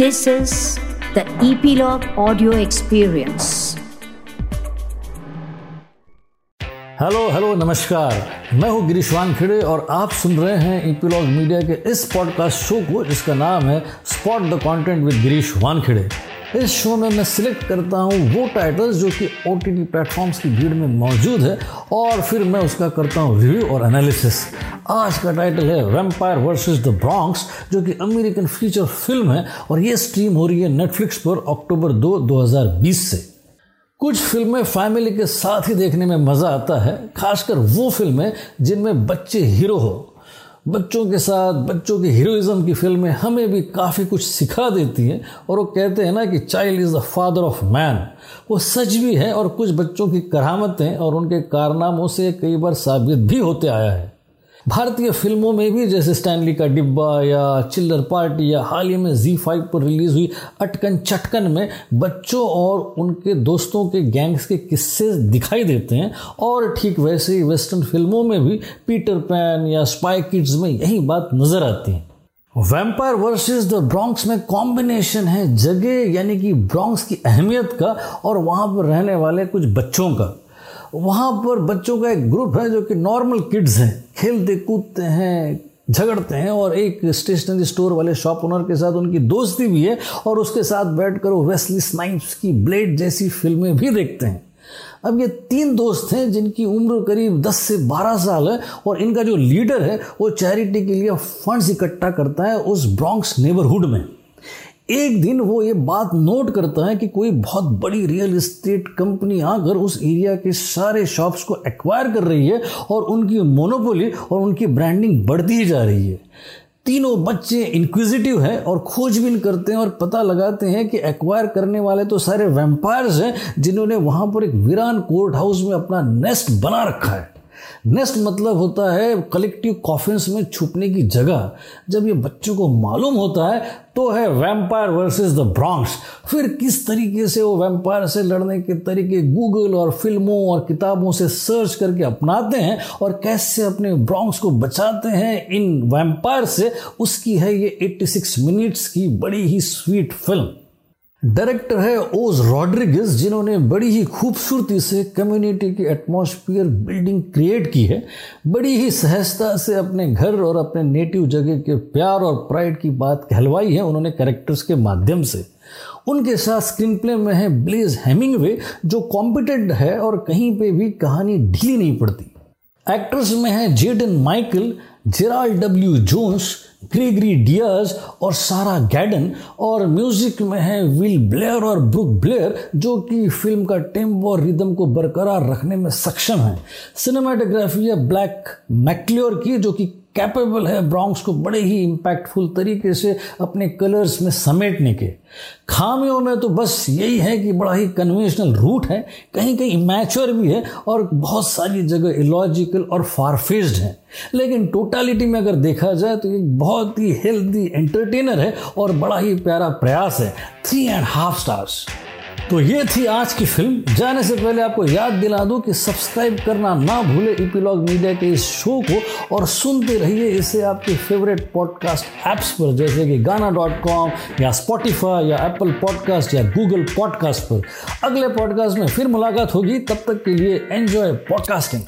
This is the Epilogue Audio Experience. Hello hello नमस्कार मैं हूँ गिरीश वानखेड़े और आप सुन रहे हैं ईपीलॉग मीडिया के इस पॉडकास्ट शो को, जिसका नाम है spot the content with Girish Wankhede इस शो में मैं सिलेक्ट करता हूँ वो टाइटल्स जो कि ओ टी टी प्लेटफॉर्म्स की भीड़ में मौजूद है और फिर मैं उसका करता हूँ रिव्यू और एनालिसिस आज का टाइटल है वेम्पायर वर्सेस द ब्रॉन्क्स जो कि अमेरिकन फीचर फ़िल्म है और ये स्ट्रीम हो रही है नेटफ्लिक्स पर अक्टूबर दो 2020 से। कुछ फ़िल्में फैमिली के साथ ही देखने में मज़ा आता है, खासकर वो फ़िल्में जिनमें बच्चे हीरो हो। बच्चों के साथ, बच्चों के हीरोइज्म की फ़िल्में हमें भी काफ़ी कुछ सिखा देती हैं और वो कहते हैं ना कि child is the father of man वो सच भी है और कुछ बच्चों की करामतें और उनके कारनामों से कई बार साबित भी होते आया है। भारतीय फ़िल्मों में भी जैसे स्टैनली का डिब्बा या चिल्लर पार्टी या हाल ही में जी फाइव पर रिलीज़ हुई अटकन चटकन में बच्चों और उनके दोस्तों के गैंग्स के किस्से दिखाई देते हैं। और ठीक वैसे ही वेस्टर्न फ़िल्मों में भी पीटर पैन या स्पाई किड्स में यही बात नज़र आती है। वैम्पायर वर्सेस द ब्रॉन्क्स में कॉम्बिनेशन है जगह, यानी कि ब्रॉन्क्स की अहमियत का और वहाँ पर रहने वाले कुछ बच्चों का। वहाँ पर बच्चों का एक ग्रुप है जो कि नॉर्मल किड्स हैं। खेलते, कूदते हैं, झगड़ते हैं और एक स्टेशनरी स्टोर वाले शॉप ओनर के साथ उनकी दोस्ती भी है और उसके साथ बैठकर वो वेस्ली स्नाइप्स की ब्लेड जैसी फ़िल्में भी देखते हैं। अब ये तीन दोस्त हैं जिनकी उम्र करीब 10 से 12 साल है और इनका जो लीडर है वो चैरिटी के लिए फंड्स इकट्ठा करता है उस ब्रॉन्क्स नेबरहुड में। एक दिन वो ये बात नोट करता है कि कोई बहुत बड़ी रियल इस्टेट कंपनी आकर उस एरिया के सारे शॉप्स को एक्वायर कर रही है और उनकी मोनोपोली और उनकी ब्रांडिंग बढ़ती ही जा रही है। तीनों बच्चे इंक्विजिटिव हैं और खोजबीन करते हैं और पता लगाते हैं कि एक्वायर करने वाले तो सारे वेम्पायर्स हैं जिन्होंने वहाँ पर एक वीरान कोर्ट हाउस में अपना नेस्ट बना रखा है। नेस्ट मतलब होता है कलेक्टिव कॉफिन्स में छुपने की जगह। जब ये बच्चों को मालूम होता है तो है वैम्पायर वर्सेस द ब्रॉन्क्स फिर किस तरीके से वो वैम्पायर से लड़ने के तरीके गूगल और फ़िल्मों और किताबों से सर्च करके अपनाते हैं और कैसे अपने ब्रॉन्क्स को बचाते हैं इन वैम्पायर से, उसकी है ये 86 मिनट्स की बड़ी ही स्वीट फ़िल्म डायरेक्टर है ओज रॉड्रिगस, जिन्होंने बड़ी ही खूबसूरती से कम्युनिटी की एटमॉस्फेयर बिल्डिंग क्रिएट की है। बड़ी ही सहजता से अपने घर और अपने नेटिव जगह के प्यार और प्राइड की बात कहलवाई है उन्होंने कैरेक्टर्स के माध्यम से। उनके साथ स्क्रीन प्ले में है ब्लेज हेमिंगवे जो कॉम्पिटेंट है और कहीं पे भी कहानी ढीली नहीं पड़ती। एक्ट्रेस में है Jaden Michael Gerald W Jones Gregory Diaz और सारा गैडन और म्यूज़िक में है विल ब्लेयर और ब्रुक ब्लेयर जो कि फ़िल्म का टेंपो और रिदम को बरकरार रखने में सक्षम है। सिनेमाटोग्राफी है ब्लैक मैक्लियोर की, जो कि कैपेबल है ब्रॉन्क्स को बड़े ही इम्पैक्टफुल तरीके से अपने कलर्स में समेटने के। खामियों में तो बस यही है कि बड़ा ही कन्वेंशनल रूट है, कहीं कहीं इमेच्योर भी है और बहुत सारी जगह इलॉजिकल और फारफेस्ड है। लेकिन टोटालिटी में अगर देखा जाए तो एक बहुत ही हेल्दी एंटरटेनर है और बड़ा ही प्यारा प्रयास है। थ्री एंड हाफ़ स्टार्स तो ये थी आज की फ़िल्म। जाने से पहले आपको याद दिला दूँ कि सब्सक्राइब करना ना भूले इपीलॉग मीडिया के इस शो को और सुनते रहिए इसे आपके फेवरेट पॉडकास्ट ऐप्स पर, जैसे कि गाना डॉट कॉम या स्पॉटिफाई या एप्पल पॉडकास्ट या गूगल पॉडकास्ट पर। अगले पॉडकास्ट में फिर मुलाकात होगी। तब तक के लिए एंजॉय पॉडकास्टिंग